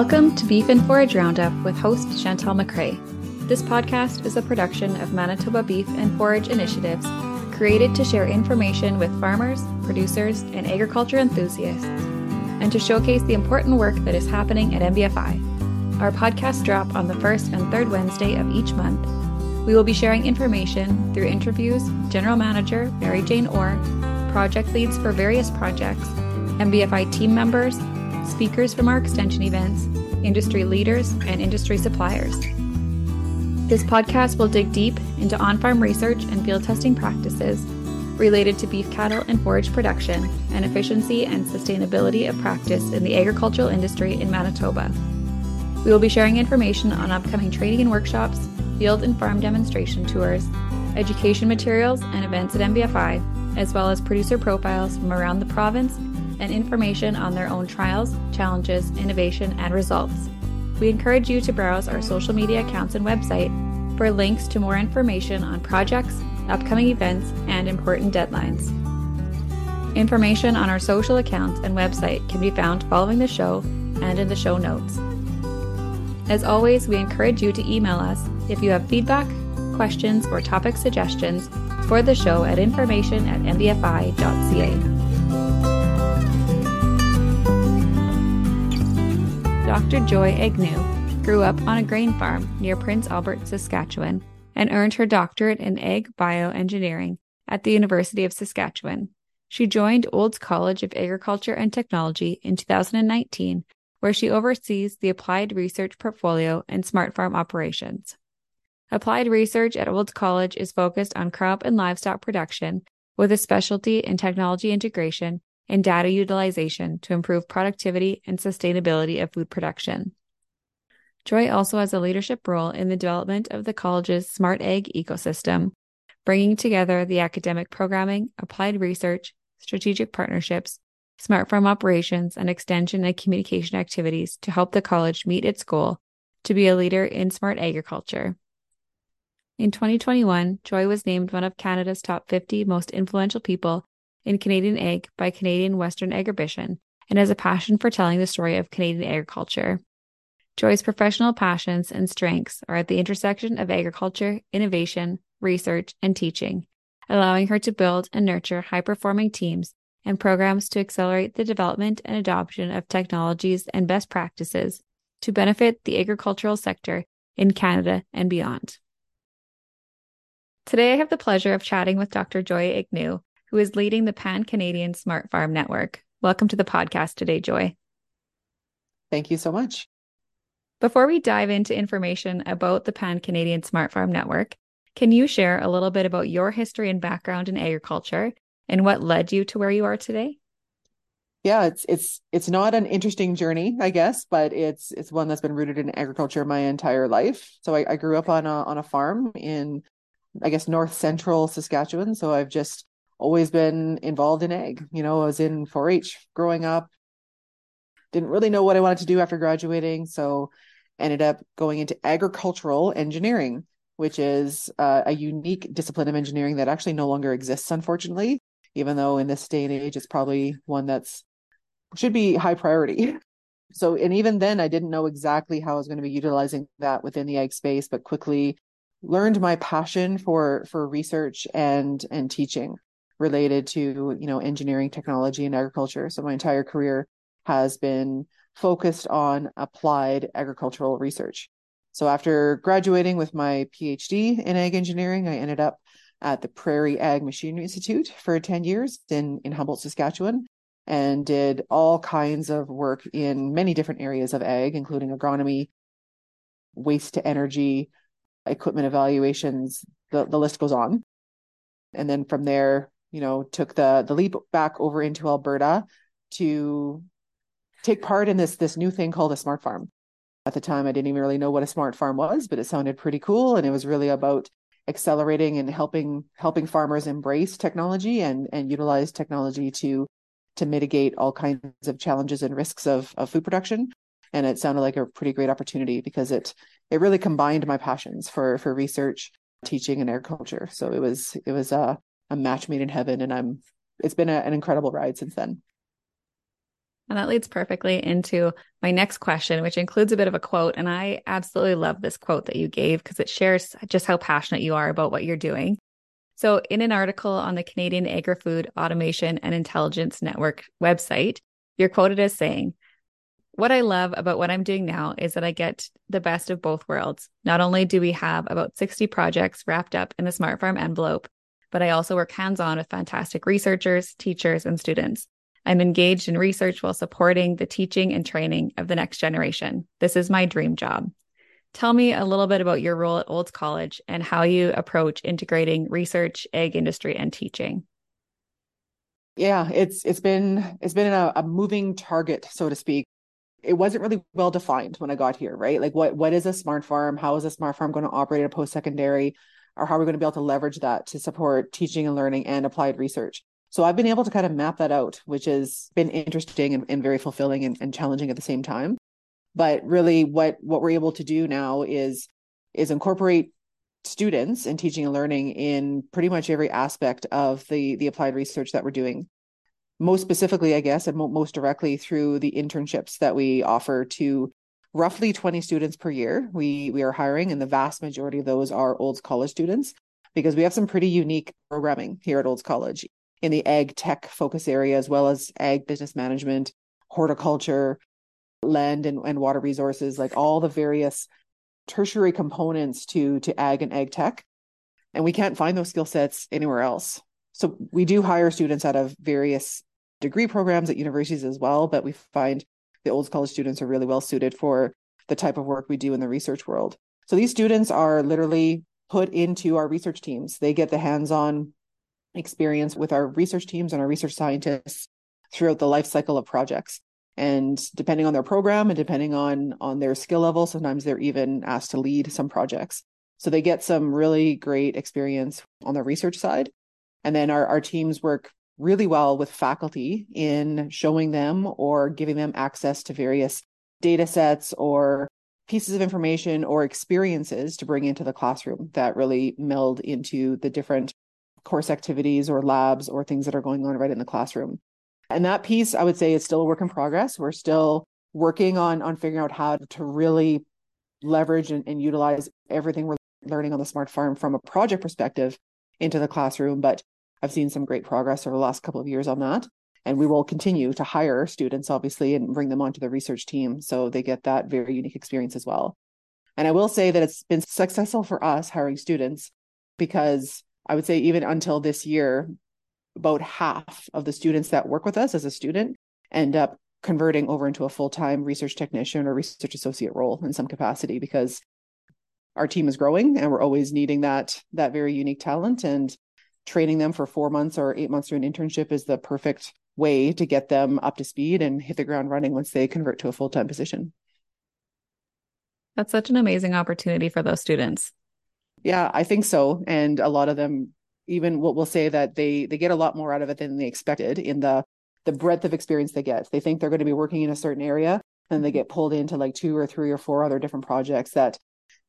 Welcome to Beef and Forage Roundup with host Chantal McCrae. This podcast is a production of Manitoba Beef and Forage Initiatives, created to share information with farmers, producers, and agriculture enthusiasts, and to showcase the important work that is happening at MBFI. Our podcasts drop on the first and third Wednesday of each month. We will be sharing information through interviews, General Manager Mary Jane Orr, project leads for various projects, MBFI team members, speakers from our extension events, industry leaders, and industry suppliers. This podcast will dig deep into on farm research and field testing practices related to beef cattle and forage production and efficiency and sustainability of practice in the agricultural industry in Manitoba. We will be sharing information on upcoming training and workshops, field and farm demonstration tours, education materials, and events at MBFI, as well as producer profiles from around the province and information on their own trials, challenges, innovation, and results. We encourage you to browse our social media accounts and website for links to more information on projects, upcoming events, and important deadlines. Information on our social accounts and website can be found following the show and in the show notes. As always, we encourage you to email us if you have feedback, questions, or topic suggestions for the show at information at mbfi.ca. Dr. Joy Agnew grew up on a grain farm near Prince Albert, Saskatchewan, and earned her doctorate in ag bioengineering at the University of Saskatchewan. She joined Olds College of Agriculture and Technology in 2019, where she oversees the applied research portfolio and smart farm operations. Applied research at Olds College is focused on crop and livestock production with a specialty in technology integration and data utilization to improve productivity and sustainability of food production. Joy also has a leadership role in the development of the college's smart ag ecosystem, bringing together the academic programming, applied research, strategic partnerships, smart farm operations, and extension and communication activities to help the college meet its goal to be a leader in smart agriculture. In 2021, Joy was named one of Canada's top 50 most influential people in Canadian ag by Canadian Western Agribition and has a passion for telling the story of Canadian agriculture. Joy's professional passions and strengths are at the intersection of agriculture, innovation, research, and teaching, allowing her to build and nurture high performing teams and programs to accelerate the development and adoption of technologies and best practices to benefit the agricultural sector in Canada and beyond. Today, I have the pleasure of chatting with Dr. Joy Agnew, who is leading the Pan Canadian Smart Farm Network. Welcome to the podcast today, Joy. Thank you so much. Before we dive into information about the Pan Canadian Smart Farm Network, can you share a little bit about your history and background in agriculture and what led you to where you are today? Yeah, it's it's it's not an interesting journey, I guess, but it's it's one that's been rooted in agriculture my entire life. So I, I grew up on a on a farm in I guess north central Saskatchewan. So I've just always been involved in ag. You know, I was in 4 H growing up, didn't really know what I wanted to do after graduating. So ended up going into agricultural engineering, which is uh, a unique discipline of engineering that actually no longer exists, unfortunately, even though in this day and age, it's probably one that's should be high priority. So, and even then, I didn't know exactly how I was going to be utilizing that within the ag space, but quickly learned my passion for for research and and teaching related to you know engineering technology and agriculture. So my entire career has been focused on applied agricultural research. So after graduating with my phd in ag engineering i ended up at the prairie ag machinery institute for 10 years in in humboldt saskatchewan and did all kinds of work in many different areas of ag including agronomy waste to energy equipment evaluations the, the list goes on. And then from there you know, took the the leap back over into Alberta to take part in this this new thing called a smart farm. At the time, I didn't even really know what a smart farm was, but it sounded pretty cool, and it was really about accelerating and helping helping farmers embrace technology and and utilize technology to to mitigate all kinds of challenges and risks of of food production. And it sounded like a pretty great opportunity because it it really combined my passions for for research, teaching, and agriculture. So it was it was a a match made in heaven and i'm it's been a, an incredible ride since then And that leads perfectly into my next question, which includes a bit of a quote. And I absolutely love this quote that you gave because it shares just how passionate you are about what you're doing. So, in an article on the Canadian Agri Food Automation and Intelligence Network website, you're quoted as saying, What I love about what I'm doing now is that I get the best of both worlds. Not only do we have about 60 projects wrapped up in the Smart Farm envelope, but I also work hands on with fantastic researchers, teachers, and students. I'm engaged in research while supporting the teaching and training of the next generation. This is my dream job. Tell me a little bit about your role at Olds College and how you approach integrating research, ag industry, and teaching. Yeah, it's it's been it's been a, a moving target, so to speak. It wasn't really well defined when I got here, right? Like what what is a smart farm? How is a smart farm going to operate at post secondary? Or how we're we going to be able to leverage that to support teaching and learning and applied research? So I've been able to kind of map that out, which has been interesting and, and very fulfilling and, and challenging at the same time but really what what we're able to do now is is incorporate students in teaching and learning in pretty much every aspect of the the applied research that we're doing most specifically i guess and mo- most directly through the internships that we offer to roughly 20 students per year we we are hiring and the vast majority of those are olds college students because we have some pretty unique programming here at olds college in the ag tech focus area as well as ag business management horticulture land and, and water resources, like all the various tertiary components to to ag and ag tech. And we can't find those skill sets anywhere else. So we do hire students out of various degree programs at universities as well, but we find the Olds College students are really well suited for the type of work we do in the research world. So these students are literally put into our research teams. They get the hands-on experience with our research teams and our research scientists throughout the life cycle of projects and depending on their program and depending on on their skill level sometimes they're even asked to lead some projects so they get some really great experience on the research side and then our, our teams work really well with faculty in showing them or giving them access to various data sets or pieces of information or experiences to bring into the classroom that really meld into the different course activities or labs or things that are going on right in the classroom and that piece, I would say, is still a work in progress. We're still working on on figuring out how to really leverage and, and utilize everything we're learning on the smart farm from a project perspective into the classroom. But I've seen some great progress over the last couple of years on that. And we will continue to hire students, obviously, and bring them onto the research team so they get that very unique experience as well. And I will say that it's been successful for us hiring students because I would say even until this year, about half of the students that work with us as a student end up converting over into a full-time research technician or research associate role in some capacity because our team is growing and we're always needing that that very unique talent and training them for 4 months or 8 months through an internship is the perfect way to get them up to speed and hit the ground running once they convert to a full-time position. That's such an amazing opportunity for those students. Yeah, I think so and a lot of them even what we'll say that they they get a lot more out of it than they expected in the the breadth of experience they get. They think they're going to be working in a certain area and they mm-hmm. get pulled into like two or three or four other different projects that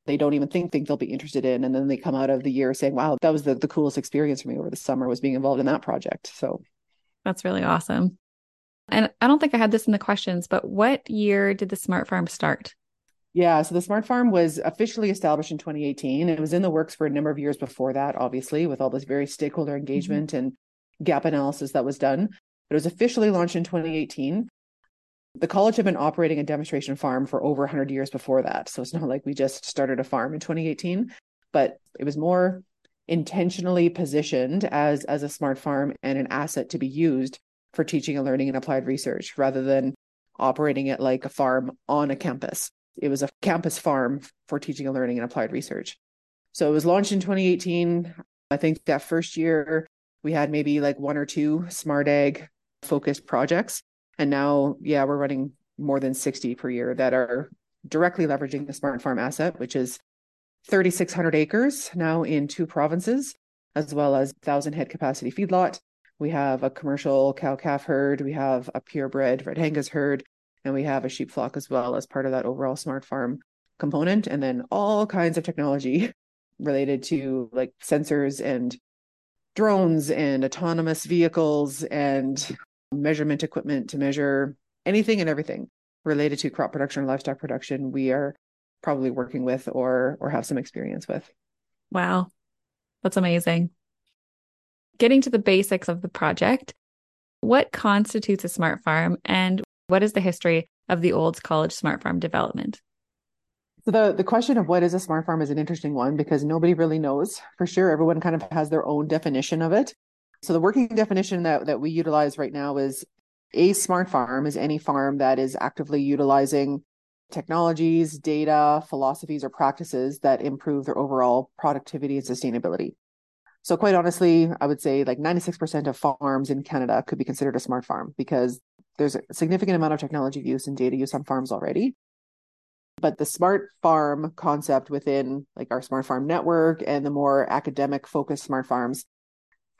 they don't even think think they'll be interested in and then they come out of the year saying wow that was the, the coolest experience for me over the summer was being involved in that project so that's really awesome and i don't think i had this in the questions but what year did the smart farm start yeah, so the Smart Farm was officially established in 2018. It was in the works for a number of years before that, obviously, with all this very stakeholder mm-hmm. engagement mm-hmm. and gap analysis that was done. But it was officially launched in 2018. The college had been operating a demonstration farm for over 100 years before that. So it's not like we just started a farm in 2018, but it was more intentionally positioned as, as a smart farm and an asset to be used for teaching and learning and applied research rather than operating it like a farm on a campus. It was a campus farm for teaching and learning and applied research. So it was launched in 2018. I think that first year we had maybe like one or two smart ag focused projects. And now, yeah, we're running more than 60 per year that are directly leveraging the smart farm asset, which is 3,600 acres now in two provinces, as well as 1,000 head capacity feedlot. We have a commercial cow calf herd. We have a purebred red Angus herd and we have a sheep flock as well as part of that overall smart farm component and then all kinds of technology related to like sensors and drones and autonomous vehicles and measurement equipment to measure anything and everything related to crop production or livestock production, we are probably working with or or have some experience with. Wow. That's amazing. Getting to the basics of the project, what constitutes a smart farm and what is the history of the Olds college smart farm development? So the, the question of what is a smart farm is an interesting one because nobody really knows for sure. Everyone kind of has their own definition of it. So the working definition that, that we utilize right now is a smart farm is any farm that is actively utilizing technologies, data, philosophies, or practices that improve their overall productivity and sustainability. So, quite honestly, I would say like 96% of farms in Canada could be considered a smart farm because there's a significant amount of technology use and data use on farms already. But the smart farm concept within like our smart farm network and the more academic focused smart farms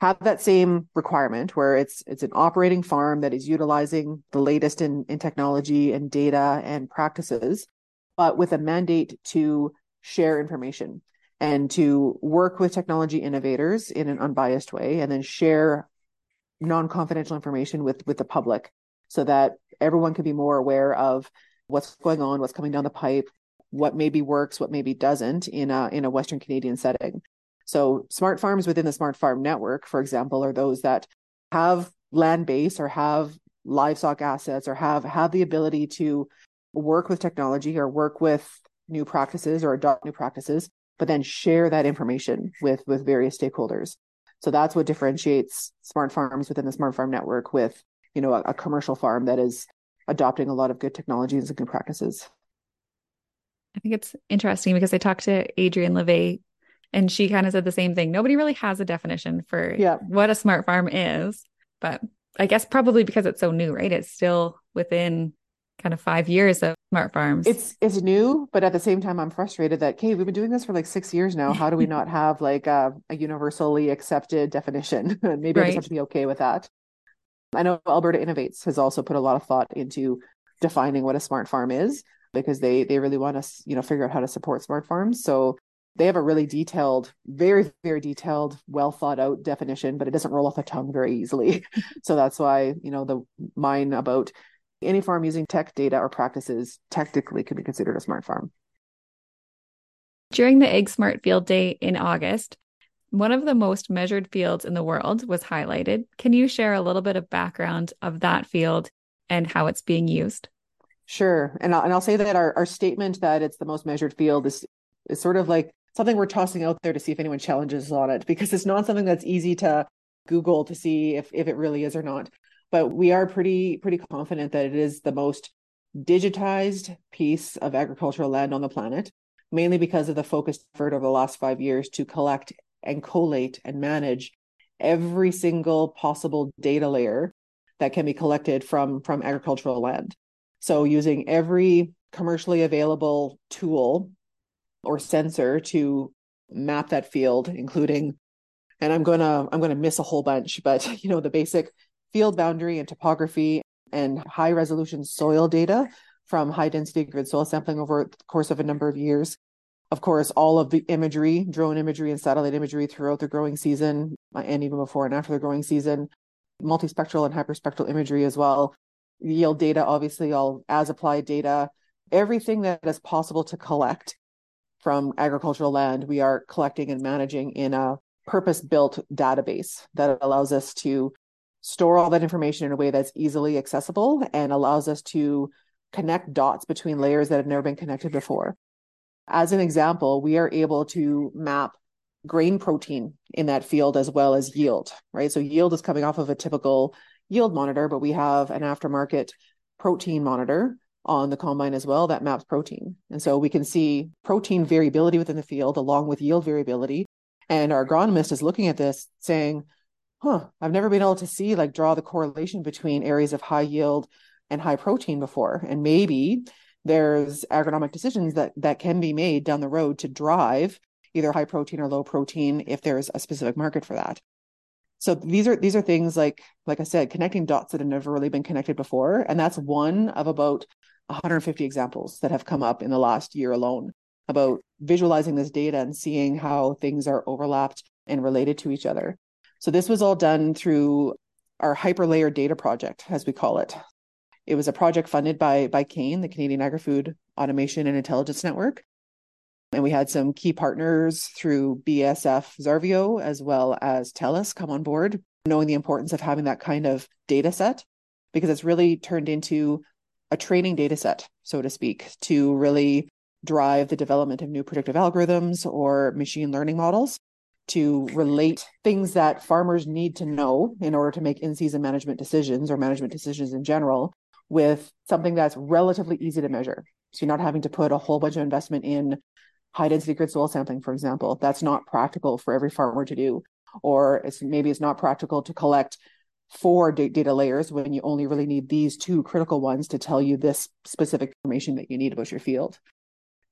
have that same requirement where it's it's an operating farm that is utilizing the latest in, in technology and data and practices, but with a mandate to share information and to work with technology innovators in an unbiased way and then share non-confidential information with with the public so that everyone can be more aware of what's going on, what's coming down the pipe, what maybe works, what maybe doesn't in a in a Western Canadian setting. So, smart farms within the Smart Farm Network, for example, are those that have land base or have livestock assets or have have the ability to work with technology or work with new practices or adopt new practices, but then share that information with with various stakeholders. So that's what differentiates smart farms within the Smart Farm Network with, you know, a, a commercial farm that is adopting a lot of good technologies and good practices. I think it's interesting because I talked to adrian Levay and she kind of said the same thing. Nobody really has a definition for yeah. what a smart farm is, but I guess probably because it's so new, right? It's still within kind of five years of smart farms. It's it's new, but at the same time, I'm frustrated that okay, we've been doing this for like six years now. How do we not have like a, a universally accepted definition? Maybe right. I just have to be okay with that. I know Alberta Innovates has also put a lot of thought into defining what a smart farm is because they they really want us, you know, figure out how to support smart farms. So they have a really detailed, very, very detailed, well thought out definition, but it doesn't roll off the tongue very easily. so that's why, you know, the mine about any farm using tech data or practices technically could be considered a smart farm. During the Ag Smart Field Day in August, one of the most measured fields in the world was highlighted. Can you share a little bit of background of that field and how it's being used? Sure. And I'll, and I'll say that our, our statement that it's the most measured field is, is sort of like something we're tossing out there to see if anyone challenges on it because it's not something that's easy to Google to see if, if it really is or not. But we are pretty pretty confident that it is the most digitized piece of agricultural land on the planet, mainly because of the focused effort over the last five years to collect and collate and manage every single possible data layer that can be collected from from agricultural land. So using every commercially available tool or sensor to map that field, including, and I'm gonna I'm gonna miss a whole bunch, but you know the basic field boundary and topography and high resolution soil data from high density grid soil sampling over the course of a number of years. Of course, all of the imagery, drone imagery and satellite imagery throughout the growing season uh, and even before and after the growing season, multispectral and hyperspectral imagery as well. Yield data, obviously, all as applied data, everything that is possible to collect from agricultural land, we are collecting and managing in a purpose built database that allows us to store all that information in a way that's easily accessible and allows us to connect dots between layers that have never been connected before. As an example, we are able to map grain protein in that field as well as yield, right? So yield is coming off of a typical yield monitor, but we have an aftermarket protein monitor on the combine as well that maps protein. And so we can see protein variability within the field along with yield variability. And our agronomist is looking at this saying, huh, I've never been able to see like draw the correlation between areas of high yield and high protein before. And maybe there's agronomic decisions that that can be made down the road to drive either high protein or low protein if there's a specific market for that. So these are these are things like like I said, connecting dots that have never really been connected before, and that's one of about 150 examples that have come up in the last year alone about visualizing this data and seeing how things are overlapped and related to each other. So this was all done through our hyperlayer data project, as we call it. It was a project funded by by CAAIN, the Canadian Agri-Food Automation and Intelligence Network. And we had some key partners through BASF Xarvio as well as TELUS come on board, knowing the importance of having that kind of data set because it's really turned into a training data set, so to speak, to really drive the development of new predictive algorithms or machine learning models to relate things that farmers need to know in order to make in season management decisions or management decisions in general with something that's relatively easy to measure. So you're not having to put a whole bunch of investment in high density grid soil sampling, for example. That's not practical for every farmer to do. Or it's maybe it's not practical to collect four data layers when you only really need these two critical ones to tell you this specific information that you need about your field.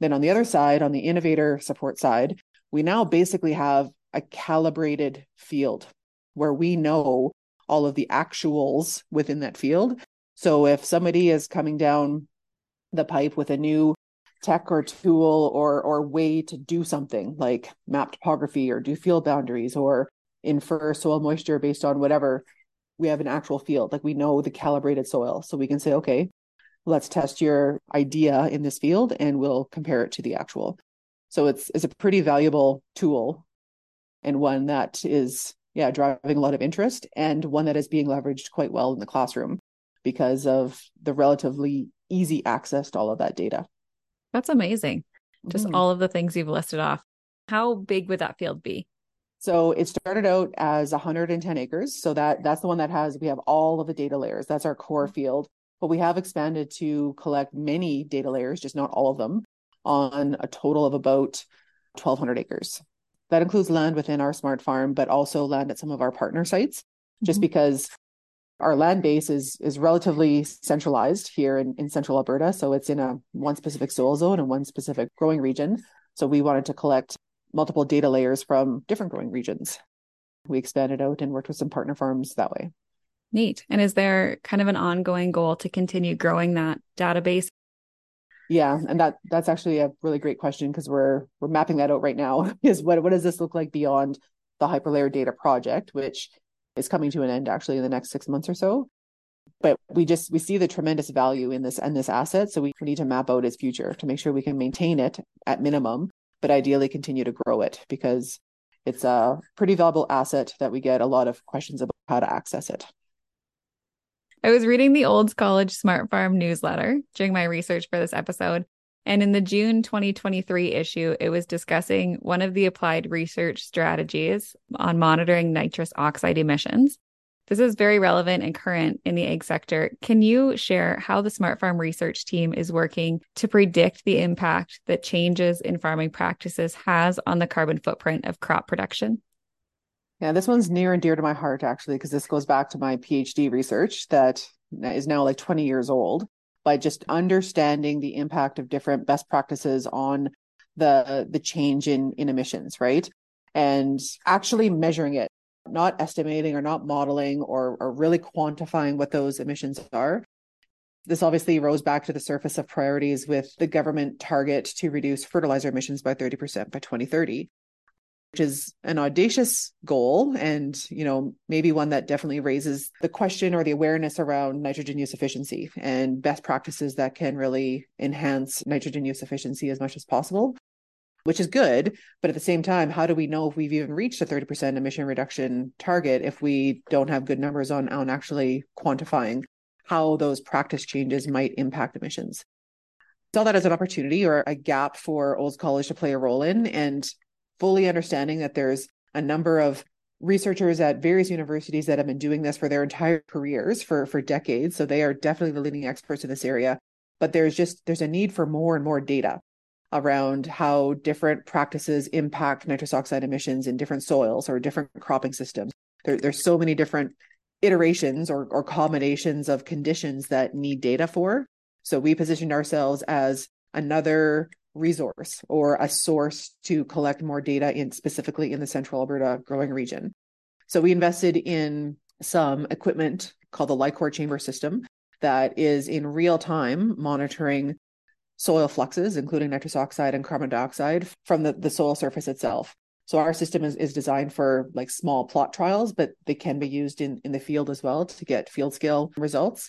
Then on the other side, on the innovator support side, we now basically have a calibrated field where we know all of the actuals within that field. So if somebody is coming down the pipe with a new tech or tool or or way to do something like map topography or do field boundaries or infer soil moisture based on whatever we have an actual field like we know the calibrated soil. So we can say okay let's test your idea in this field and we'll compare it to the actual. So it's it's a pretty valuable tool and one that is yeah driving a lot of interest and one that is being leveraged quite well in the classroom because of the relatively easy access to all of that data. That's amazing. Just mm. all of the things you've listed off. How big would that field be so it started out as 110 acres so that that's the one that has we have all of the data layers that's our core mm. field but we have expanded to collect many data layers just not all of them on a total of about 1200 acres that includes land within our smart farm, but also land at some of our partner sites, just mm-hmm. because our land base is is relatively centralized here in, in central Alberta. So it's in a one specific soil zone and one specific growing region. So we wanted to collect multiple data layers from different growing regions. We expanded out and worked with some partner farms that way. Neat. And is there kind of an ongoing goal to continue growing that database yeah, and that that's actually a really great question because we're we're mapping that out right now. Is what what does this look like beyond the hyperlayer data project, which is coming to an end actually in the next six months or so. But we just we see the tremendous value in this and this asset, so we need to map out its future to make sure we can maintain it at minimum, but ideally continue to grow it because it's a pretty valuable asset that we get a lot of questions about how to access it. I was reading the Olds College Smart Farm newsletter during my research for this episode. And in the June 2023 issue, it was discussing one of the applied research strategies on monitoring nitrous oxide emissions. This is very relevant and current in the ag sector. Can you share how the Smart Farm research team is working to predict the impact that changes in farming practices has on the carbon footprint of crop production? Yeah, this one's near and dear to my heart, actually, because this goes back to my PhD research that is now like 20 years old. By just understanding the impact of different best practices on the the change in in emissions, right? And actually measuring it, not estimating or not modeling or or really quantifying what those emissions are. This obviously rose back to the surface of priorities with the government target to reduce fertilizer emissions by 30% by 2030 which is an audacious goal and you know maybe one that definitely raises the question or the awareness around nitrogen use efficiency and best practices that can really enhance nitrogen use efficiency as much as possible which is good but at the same time how do we know if we've even reached a 30% emission reduction target if we don't have good numbers on on actually quantifying how those practice changes might impact emissions? Saw that as an opportunity or a gap for Olds College to play a role in and fully understanding that there's a number of researchers at various universities that have been doing this for their entire careers for for decades so they are definitely the leading experts in this area but there's just there's a need for more and more data around how different practices impact nitrous oxide emissions in different soils or different cropping systems there, there's so many different iterations or, or combinations of conditions that need data for so we positioned ourselves as another resource or a source to collect more data in specifically in the central Alberta growing region. So we invested in some equipment called the LI-COR chamber system that is in real time monitoring soil fluxes, including nitrous oxide and carbon dioxide from the, the soil surface itself. So our system is, is designed for like small plot trials, but they can be used in, in the field as well to get field scale results.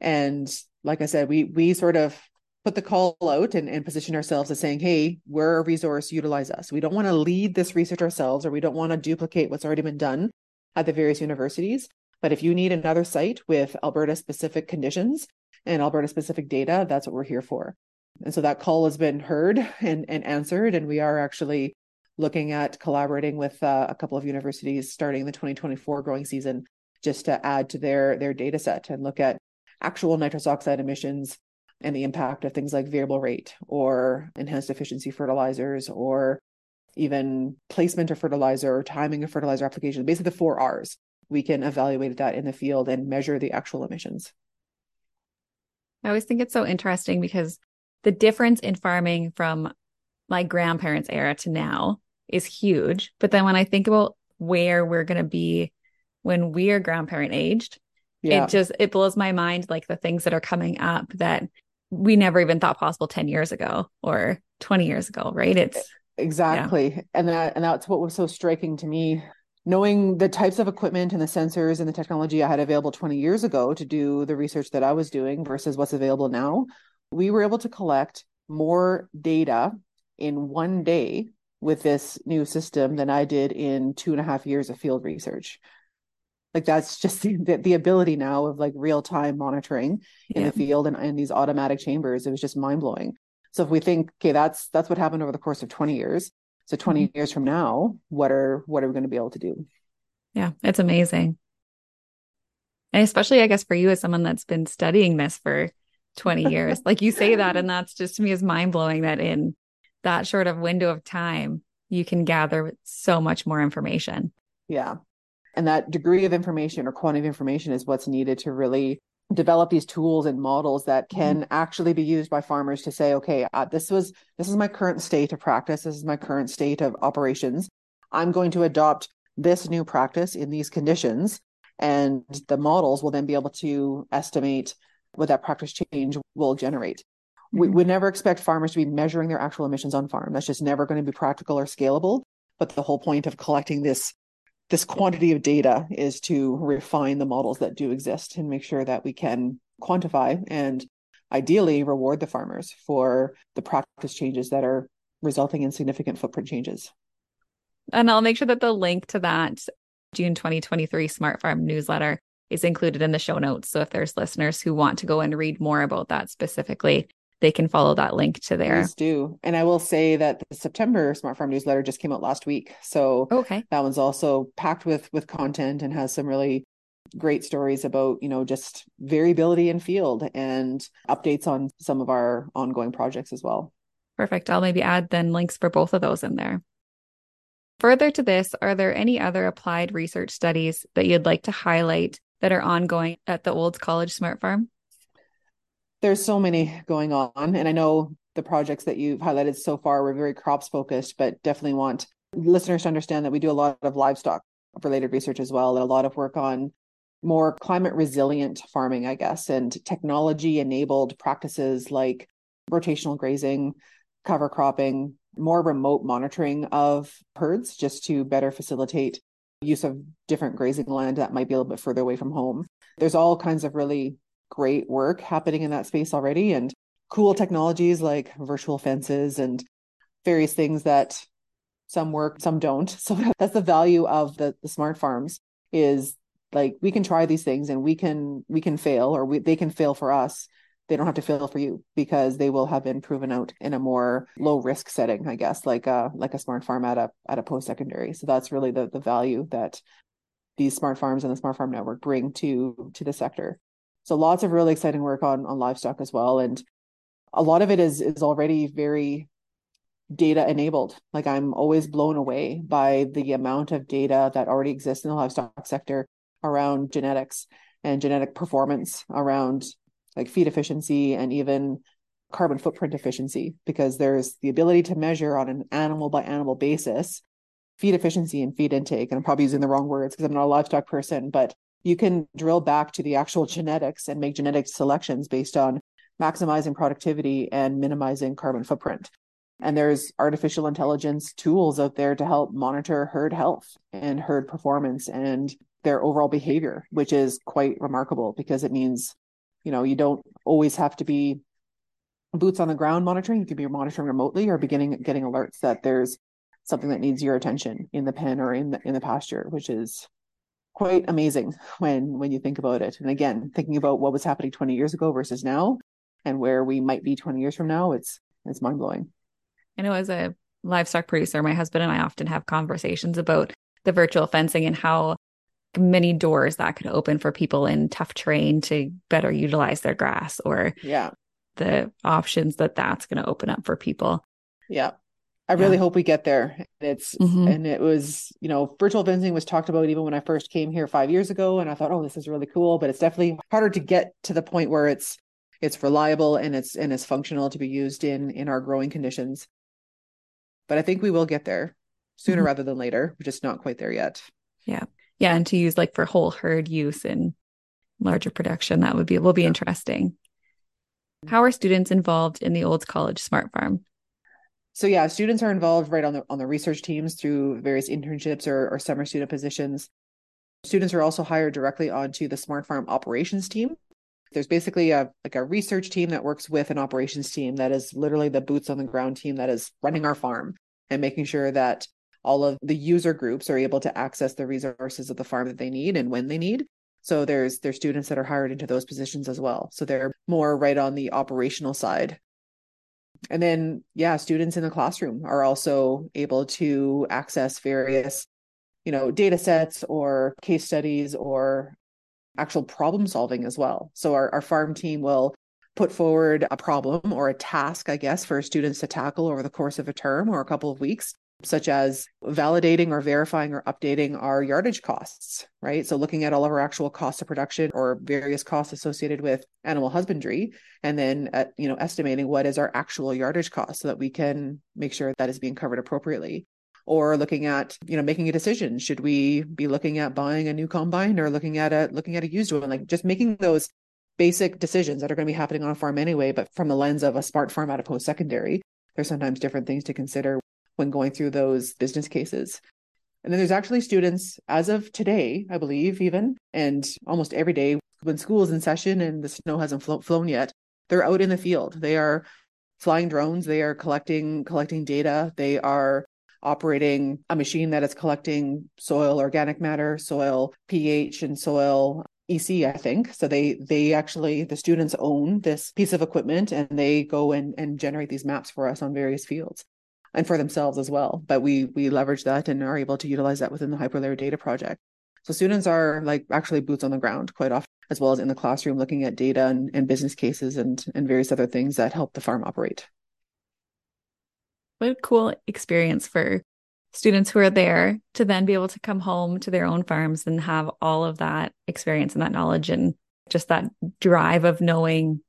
And like I said, we we sort of put the call out and, and position ourselves as saying, hey, we're a resource, utilize us. We don't want to lead this research ourselves or we don't want to duplicate what's already been done at the various universities. But if you need another site with Alberta specific conditions and Alberta specific data, that's what we're here for. And so that call has been heard and, and answered. And we are actually looking at collaborating with uh, a couple of universities starting the 2024 growing season just to add to their their data set and look at actual nitrous oxide emissions and the impact of things like variable rate or enhanced efficiency fertilizers or even placement of fertilizer or timing of fertilizer application, basically the four R's. We can evaluate that in the field and measure the actual emissions. I always think it's so interesting because the difference in farming from my grandparents' era to now is huge. But then when I think about where we're going to be when we are grandparent aged, yeah. it just it blows my mind like the things that are coming up that we never even thought possible 10 years ago or 20 years ago, right? It's exactly. Yeah. And that and that's what was so striking to me knowing the types of equipment and the sensors and the technology I had available 20 years ago to do the research that I was doing versus what's available now, we were able to collect more data in one day with this new system than I did in two and a half years of field research like that's just the, the ability now of like real time monitoring in yeah. the field and in these automatic chambers it was just mind blowing so if we think okay that's that's what happened over the course of 20 years so 20 mm-hmm. years from now what are what are we going to be able to do yeah it's amazing and especially i guess for you as someone that's been studying this for 20 years like you say that and that's just to me is mind blowing that in that short of window of time you can gather so much more information yeah and that degree of information or quantity of information is what's needed to really develop these tools and models that mm-hmm. can mm-hmm. actually be used by farmers to say okay uh, this was this is my current state of practice this is my current state of operations i'm going to adopt this new practice in these conditions and the models will then be able to estimate what that practice change will generate mm-hmm. we would never expect farmers to be measuring their actual emissions on farm that's just never going to be practical or scalable but the whole point of collecting this this quantity of data is to refine the models that do exist and make sure that we can quantify and ideally reward the farmers for the practice changes that are resulting in significant footprint changes. And I'll make sure that the link to that June 2023 Smart Farm newsletter is included in the show notes. So if there's listeners who want to go and read more about that specifically, they can follow that link to there. Please do. And I will say that the September Smart Farm newsletter just came out last week. So okay. that one's also packed with with content and has some really great stories about, you know, just variability in field and updates on some of our ongoing projects as well. Perfect. I'll maybe add then links for both of those in there. Further to this, are there any other applied research studies that you'd like to highlight that are ongoing at the Olds College Smart Farm? there's so many going on and i know the projects that you've highlighted so far were very crops focused but definitely want listeners to understand that we do a lot of livestock related research as well and a lot of work on more climate resilient farming i guess and technology enabled practices like rotational grazing cover cropping more remote monitoring of herds just to better facilitate use of different grazing land that might be a little bit further away from home. There's all kinds of really great work happening in that space already and cool technologies like virtual fences and various things that some work some don't. So that's the value of the, the smart farms is like we can try these things and we can we can fail or we, they can fail for us they don't have to fail for you because they will have been proven out in a more low risk setting i guess like a like a smart farm at a at a post secondary so that's really the the value that these smart farms and the smart farm network bring to to the sector. So lots of really exciting work on on livestock as well, and a lot of it is is already very data enabled. Like I'm always blown away by the amount of data that already exists in the livestock sector around genetics and genetic performance around like feed efficiency and even carbon footprint efficiency because there's the ability to measure on an animal by animal basis feed efficiency and feed intake and i'm probably using the wrong words because i'm not a livestock person but you can drill back to the actual genetics and make genetic selections based on maximizing productivity and minimizing carbon footprint. And there's artificial intelligence tools out there to help monitor herd health and herd performance and their overall behavior, which is quite remarkable because it means you know, you don't always have to be boots on the ground monitoring. You could be monitoring remotely or beginning getting alerts that there's something that needs your attention in the pen or in the in the pasture, which is quite amazing when when you think about it. And again, thinking about what was happening 20 years ago versus now and where we might be 20 years from now, it's it's mind blowing. I know as a livestock producer, my husband and I often have conversations about the virtual fencing and how many doors that could open for people in tough terrain to better utilize their grass or yeah. the options that that's going to open up for people. Yeah. I really yeah. hope we get there. It's mm-hmm. and it was you know virtual fencing was talked about even when i first came here five years ago and i thought oh this is really cool but it's definitely harder to get to the point where it's it's reliable and it's and it's functional to be used in in our growing conditions. But i think we will get there sooner mm-hmm. rather than later. We're just not quite there yet. Yeah yeah and to use like for whole herd use in larger production that would be will be yeah. interesting how are students involved in the Olds College Smart Farm? So yeah, students are involved right on the on the research teams through various internships or, or summer student positions. Students are also hired directly onto the Smart Farm operations team. There's basically a like a research team that works with an operations team that is literally the boots on the ground team that is running our farm and making sure that all of the user groups are able to access the resources of the farm that they need and when they need. So there's there's students that are hired into those positions as well. So they're more right on the operational side. And then yeah, students in the classroom are also able to access various, you know, data sets or case studies or actual problem solving as well. So our, our farm team will put forward a problem or a task, I guess, for students to tackle over the course of a term or a couple of weeks such as validating or verifying or updating our yardage costs, right? So looking at all of our actual costs of production or various costs associated with animal husbandry, and then at, you know estimating what is our actual yardage cost so that we can make sure that is being covered appropriately. Or looking at you know making a decision: should we be looking at buying a new combine or looking at a looking at a used one? Like just making those basic decisions that are going to be happening on a farm anyway, but from the lens of a smart farm out of post secondary. There's sometimes different things to consider when going through those business cases. And then there's actually students as of today, I believe, even, and almost every day when school is in session and the snow hasn't flo- flown yet, they're out in the field. They are flying drones. They are collecting collecting data. They are operating a machine that is collecting soil organic matter, soil pH, and soil EC, I think. So they they actually the students own this piece of equipment and they go and and generate these maps for us on various fields and for themselves as well. But we we leverage that and are able to utilize that within the hyperlayer data project. So students are like actually boots on the ground quite often, as well as in the classroom looking at data and, and business cases and and various other things that help the farm operate. What a cool experience for students who are there to then be able to come home to their own farms and have all of that experience and that knowledge and just that drive of knowing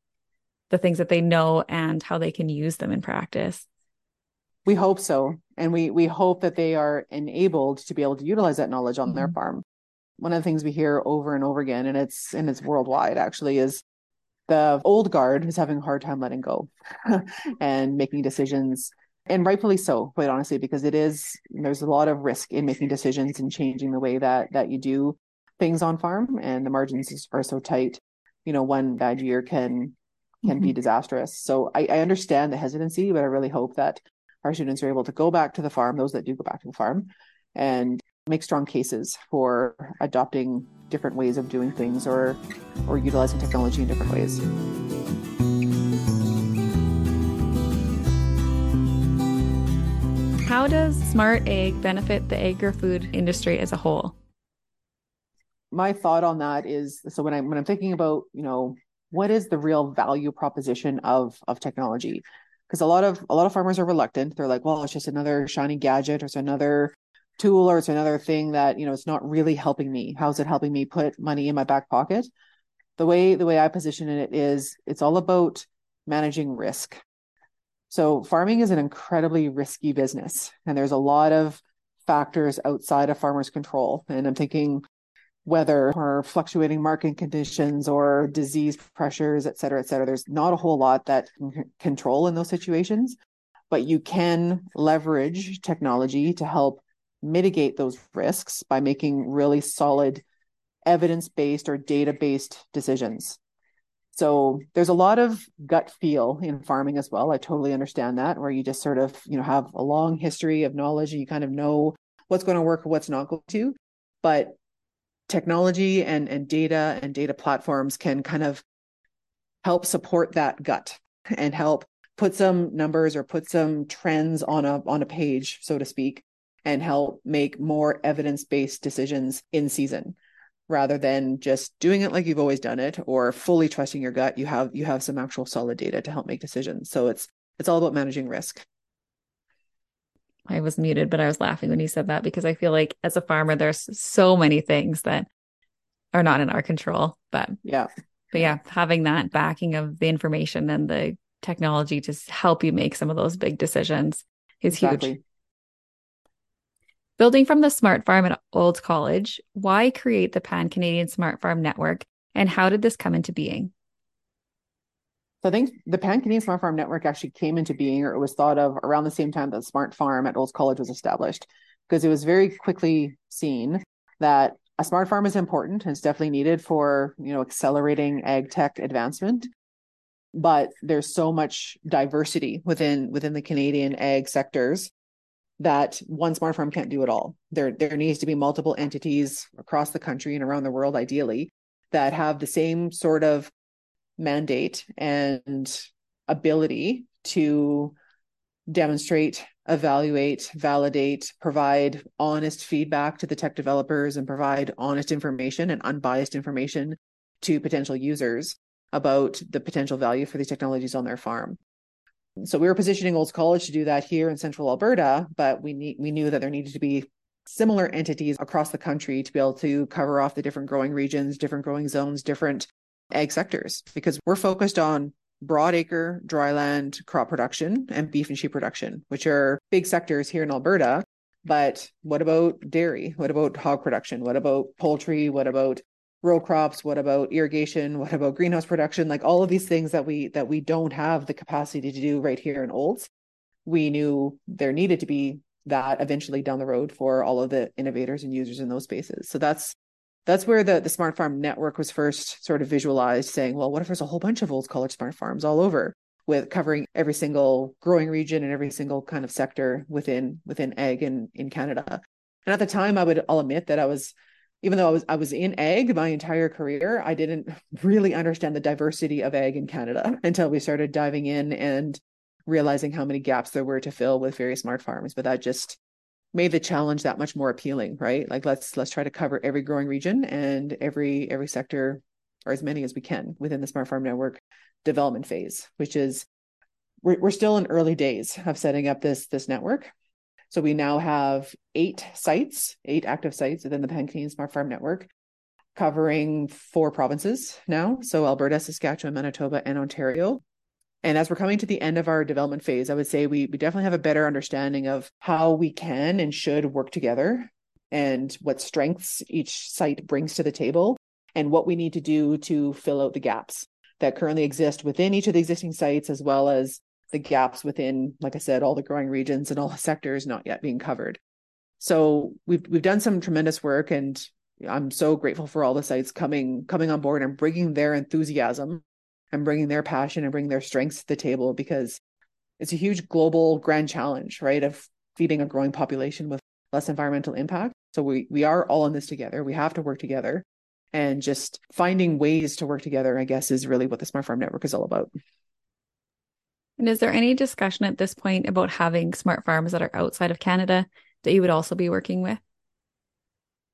the things that they know and how they can use them in practice. We hope so. And we we hope that they are enabled to be able to utilize that knowledge on mm-hmm. their farm. One of the things we hear over and over again, and it's and it's worldwide actually, is the old guard is having a hard time letting go and making decisions and rightfully so quite honestly because it is there's a lot of risk in making decisions and changing the way that that you do things on farm and the margins are so tight you know one bad year can can mm-hmm. be disastrous so I, I understand the hesitancy but i really hope that our students are able to go back to the farm, those that do go back to the farm, and make strong cases for adopting different ways of doing things or or utilizing technology in different ways. How does smart Ag benefit the agri-food industry as a whole? My thought on that is so when I'm when I'm thinking about, you know, what is the real value proposition of of technology? Because a lot of a lot of farmers are reluctant. They're like, well, it's just another shiny gadget or it's another tool or it's another thing that, you know, it's not really helping me. How's it helping me put money in my back pocket? The way the way I position it is it's all about managing risk. So farming is an incredibly risky business and there's a lot of factors outside of farmers' control. And I'm thinking weather or fluctuating market conditions or disease pressures, et cetera, et cetera. There's not a whole lot that can control in those situations, but you can leverage technology to help mitigate those risks by making really solid evidence based or data based decisions. So there's a lot of gut feel in farming as well. I totally understand that, where you just sort of, you know, have a long history of knowledge and you kind of know what's going to work or what's not going to. But technology and, and data and data platforms can kind of help support that gut and help put some numbers or put some trends on a on a page, so to speak, and help make more evidence-based decisions in season rather than just doing it like you've always done it or fully trusting your gut. You have you have some actual solid data to help make decisions. So it's it's all about managing risk i was muted but i was laughing when you said that because i feel like as a farmer there's so many things that are not in our control but yeah but yeah having that backing of the information and the technology to help you make some of those big decisions is exactly. huge Building from the Smart Farm at Olds College, why create the Pan Canadian Smart Farm Network and how did this come into being? So I think the Pan Canadian Smart Farm Network actually came into being or it was thought of around the same time that Smart Farm at Olds College was established because it was very quickly seen that a smart farm is important and it's definitely needed for you know accelerating ag tech advancement but there's so much diversity within within the Canadian ag sectors that one smart farm can't do it all. There, there needs to be multiple entities across the country and around the world, ideally, that have the same sort of mandate and ability to demonstrate, evaluate, validate, provide honest feedback to the tech developers and provide honest information and unbiased information to potential users about the potential value for these technologies on their farm. So we were positioning Olds College to do that here in central Alberta, but we need we knew that there needed to be similar entities across the country to be able to cover off the different growing regions, different growing zones, different ag sectors, because we're focused on broadacre, dryland crop production and beef and sheep production, which are big sectors here in Alberta. But what about dairy? What about hog production? What about poultry? What about row crops what about irrigation what about greenhouse production like all of these things that we that we don't have the capacity to do right here in olds we knew there needed to be that eventually down the road for all of the innovators and users in those spaces so that's that's where the the smart farm network was first sort of visualized saying well what if there's a whole bunch of Olds College smart farms all over with covering every single growing region and every single kind of sector within within ag in in canada and at the time i would i'll admit that i was even though I was I was in ag my entire career, I didn't really understand the diversity of ag in Canada until we started diving in and realizing how many gaps there were to fill with various smart farms. But that just made the challenge that much more appealing, right? Like let's let's try to cover every growing region and every every sector or as many as we can within the smart farm network development phase, which is we're, we're still in early days of setting up this this network so we now have eight sites, eight active sites within the Pan Canadian Smart Farm Network, covering four provinces now. So Alberta, Saskatchewan, Manitoba, and Ontario. And as we're coming to the end of our development phase, I would say we, we definitely have a better understanding of how we can and should work together and what strengths each site brings to the table and what we need to do to fill out the gaps that currently exist within each of the existing sites, as well as the gaps within, like I said, all the growing regions and all the sectors not yet being covered. So we've we've done some tremendous work, and I'm so grateful for all the sites coming coming on board and bringing their enthusiasm and bringing their passion and bringing their strengths to the table because it's a huge global grand challenge, right? Of feeding a growing population with less environmental impact. So we we are all in this together. We have to work together, and just finding ways to work together, I guess, is really what the Smart Farm Network is all about. And is there any discussion at this point about having smart farms that are outside of Canada that you would also be working with?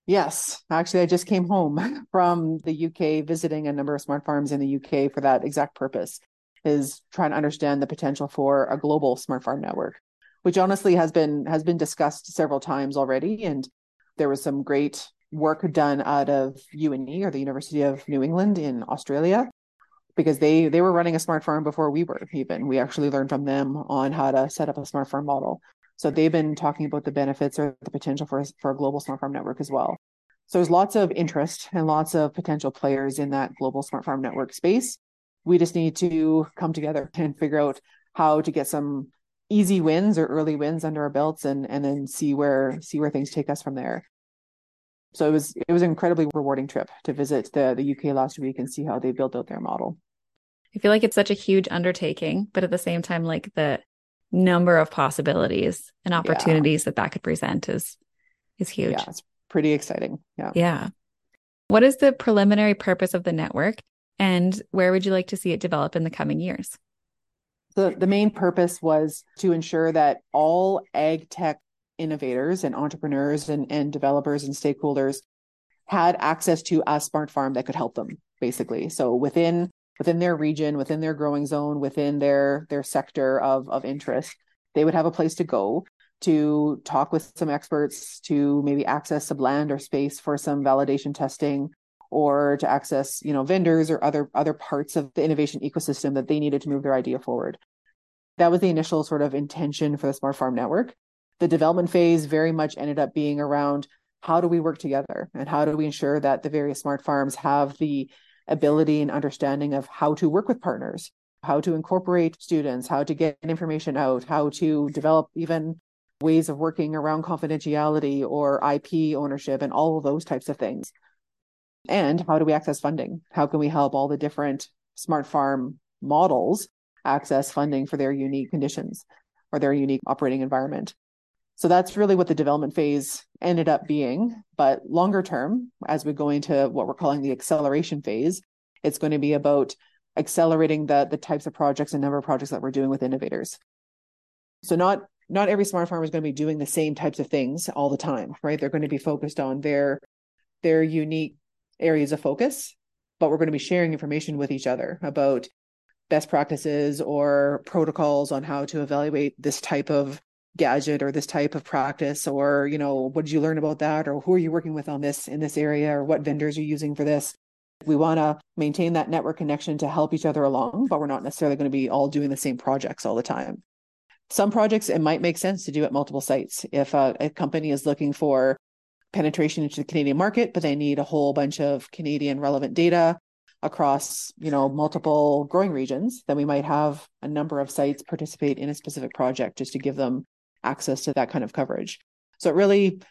Yes, actually, I just came home from the UK visiting a number of smart farms in the UK for that exact purpose is trying to understand the potential for a global smart farm network, which honestly has been has been discussed several times already. And there was some great work done out of UNE or the University of New England in Australia because they they were running a smart farm before we were even we actually learned from them on how to set up a smart farm model so they've been talking about the benefits or the potential for for a global smart farm network as well. So there's lots of interest and lots of potential players in that global smart farm network space. We just need to come together and figure out how to get some easy wins or early wins under our belts and and then see where see where things take us from there. So it was it was an incredibly rewarding trip to visit the the UK last week and see how they built out their model. I feel like it's such a huge undertaking, but at the same time, like the number of possibilities and opportunities yeah. that that could present is is huge. Yeah, it's pretty exciting. Yeah. Yeah. What is the preliminary purpose of the network and where would you like to see it develop in the coming years? The the main purpose was to ensure that all ag tech innovators and entrepreneurs and, and developers and stakeholders had access to a smart farm that could help them basically so within within their region within their growing zone within their their sector of of interest they would have a place to go to talk with some experts to maybe access some land or space for some validation testing or to access you know vendors or other other parts of the innovation ecosystem that they needed to move their idea forward. That was the initial sort of intention for the smart farm network. The development phase very much ended up being around how do we work together and how do we ensure that the various smart farms have the ability and understanding of how to work with partners how to incorporate students how to get information out how to develop even ways of working around confidentiality or ip ownership and all of those types of things. And how do we access funding? How can we help all the different smart farm models access funding for their unique conditions or their unique operating environment so that's really what the development phase ended up being. But longer term, as we go into what we're calling the acceleration phase, it's going to be about accelerating the, the types of projects and number of projects that we're doing with innovators. So not not every smart farm is going to be doing the same types of things all the time, right? They're going to be focused on their their unique areas of focus, but we're going to be sharing information with each other about best practices or protocols on how to evaluate this type of gadget or this type of practice or you know what did you learn about that or who are you working with on this in this area or what vendors are using for this? We want to maintain that network connection to help each other along but we're not necessarily going to be all doing the same projects all the time. Some projects it might make sense to do at multiple sites. If a, a company is looking for penetration into the canadian market but they need a whole bunch of canadian relevant data across you know multiple growing regions then we might have a number of sites participate in a specific project just to give them access to that kind of coverage. So it really,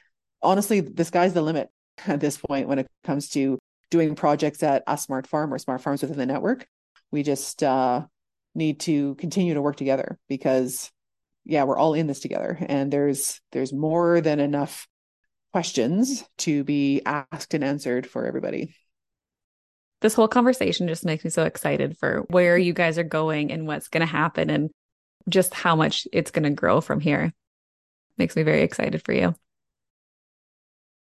honestly, the sky's the limit at this point when it comes to doing projects at a smart farm or smart farms within the network. We just uh, need to continue to work together because, yeah, we're all in this together, and there's there's more than enough questions to be asked and answered for everybody. This whole conversation just makes me so excited for where you guys are going and what's going to happen and just how much it's going to grow from here makes me very excited for you.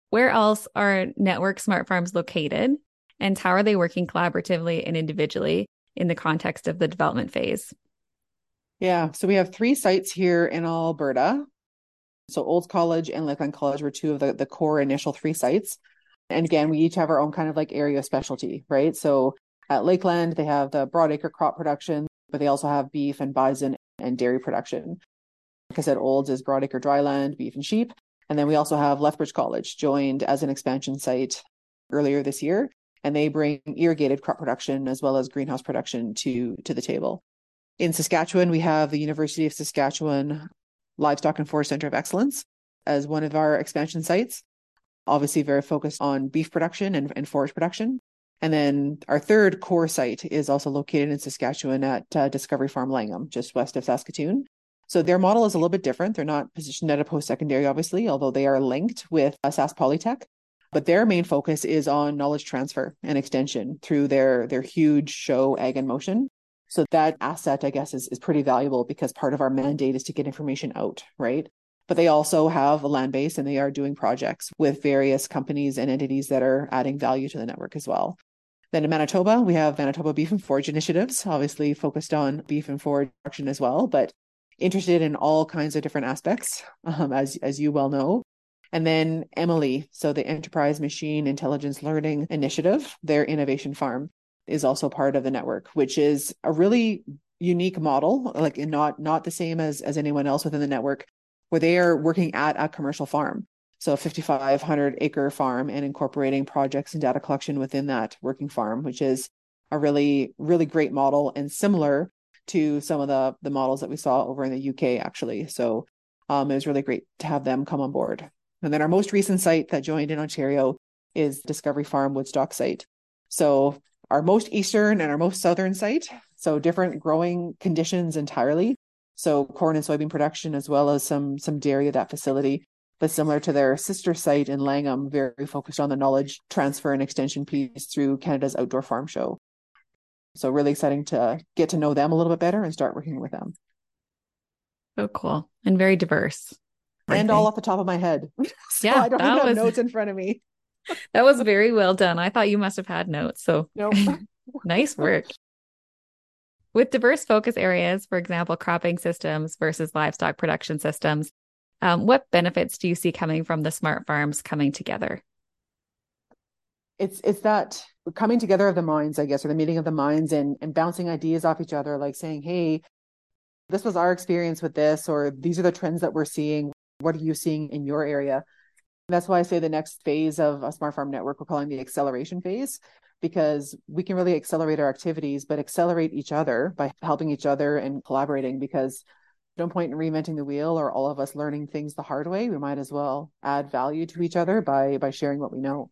Where else are network smart farms located and how are they working collaboratively and individually in the context of the development phase? Yeah, so we have three sites here in Alberta. So Olds College and Lakeland College were two of the, the core initial three sites. And again, we each have our own kind of like area specialty, right? So at Lakeland, they have the broadacre crop production, but they also have beef and bison and dairy production. Like I said, Olds is Broadacre Dryland, beef and sheep. And then we also have Lethbridge College joined as an expansion site earlier this year. And they bring irrigated crop production as well as greenhouse production to, to the table. In Saskatchewan, we have the University of Saskatchewan Livestock and Forage Center of Excellence as one of our expansion sites. Obviously, very focused on beef production and, and forage production. And then our third core site is also located in Saskatchewan at uh, Discovery Farm Langham, just west of Saskatoon. So their model is a little bit different. They're not positioned at a post secondary, obviously, although they are linked with uh, Sask Polytech. But their main focus is on knowledge transfer and extension through their their huge show Ag in Motion. So that asset, I guess, is, is pretty valuable because part of our mandate is to get information out, right? But they also have a land base and they are doing projects with various companies and entities that are adding value to the network as well. Then in Manitoba, we have Manitoba Beef and Forage Initiatives, obviously focused on beef and forage production as well. But interested in all kinds of different aspects, um, as as you well know. And then EMILI, so the Enterprise Machine Intelligence Learning Initiative, their innovation farm is also part of the network, which is a really unique model, like not not the same as as anyone else within the network, where they are working at a commercial farm. So a 5,500 acre farm and incorporating projects and data collection within that working farm, which is a really, really great model and similar to some of the the models that we saw over in the UK actually. So um, it was really great to have them come on board. And then our most recent site that joined in Ontario is Discovery Farm Woodstock site. So our most eastern and our most southern site. So different growing conditions entirely. So corn and soybean production, as well as some some dairy at that facility, but similar to their sister site in Langham, very focused on the knowledge transfer and extension piece through Canada's Outdoor Farm Show. So really exciting to get to know them a little bit better and start working with them. So cool and very diverse. And all off the top of my head. so yeah, I don't have was- notes in front of me. That was very well done. I thought you must have had notes. So Nope. nice work. With diverse focus areas, for example, cropping systems versus livestock production systems, um, what benefits do you see coming from the smart farms coming together? it's it's that coming together of the minds, I guess, or the meeting of the minds and and bouncing ideas off each other, like saying, "Hey, this was our experience with this," or "These are the trends that we're seeing. What are you seeing in your area?" That's why I say the next phase of a smart farm network we're calling the acceleration phase, because we can really accelerate our activities, but accelerate each other by helping each other and collaborating. Because no point in reinventing the wheel or all of us learning things the hard way. We might as well add value to each other by by sharing what we know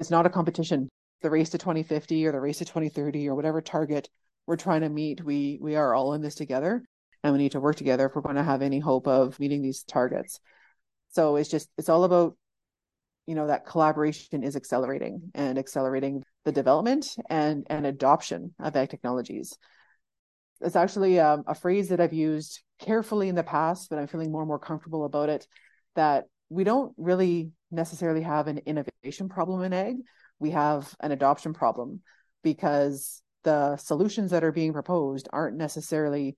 it's not a competition the race to 2050 or the race to 2030 or whatever target we're trying to meet we we are all in this together and we need to work together if we're going to have any hope of meeting these targets so it's just it's all about you know that collaboration is accelerating and accelerating the development and and adoption of ag technologies it's actually um, a phrase that i've used carefully in the past but i'm feeling more and more comfortable about it that we don't really necessarily have an innovation problem in ag. We have an adoption problem because the solutions that are being proposed aren't necessarily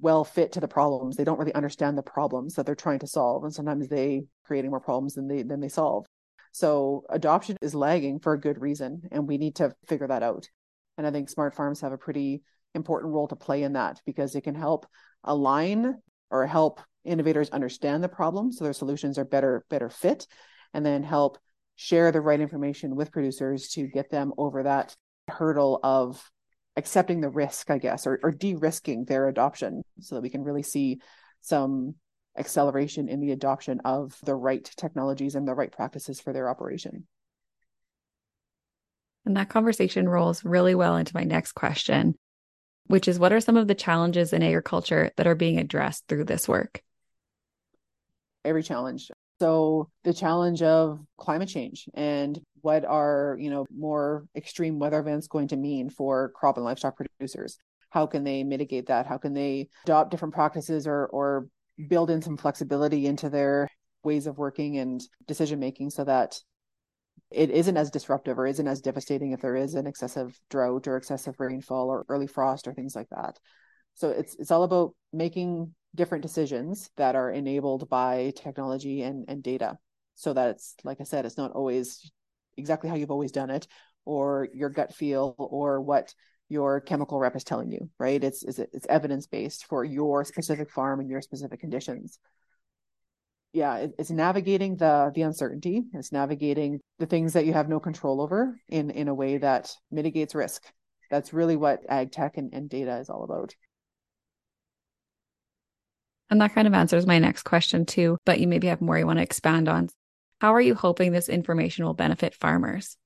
well fit to the problems. They don't really understand the problems that they're trying to solve, and sometimes they creating more problems than they than they solve. So adoption is lagging for a good reason, and we need to figure that out. And I think smart farms have a pretty important role to play in that because it can help align or help innovators understand the problem so their solutions are better better fit and then help share the right information with producers to get them over that hurdle of accepting the risk i guess or, or de-risking their adoption so that we can really see some acceleration in the adoption of the right technologies and the right practices for their operation And that conversation rolls really well into my next question, which is what are some of the challenges in agriculture that are being addressed through this work? every challenge so the challenge of climate change and what are you know more extreme weather events going to mean for crop and livestock producers? How can they mitigate that? How can they adopt different practices or or build in some flexibility into their ways of working and decision making so that it isn't as disruptive or isn't as devastating if there is an excessive drought or excessive rainfall or early frost or things like that? So it's it's all about making different decisions that are enabled by technology and, and data. So that it's like i said it's not always exactly how you've always done it or your gut feel or what your chemical rep is telling you right? It's it's, it's evidence based for your specific farm and your specific conditions. Yeah it, it's navigating the the uncertainty. It's navigating the things that you have no control over in in a way that mitigates risk. That's really what ag tech and, and data is all about And that kind of answers my next question too, but you maybe have more you want to expand on. How are you hoping this information will benefit farmers?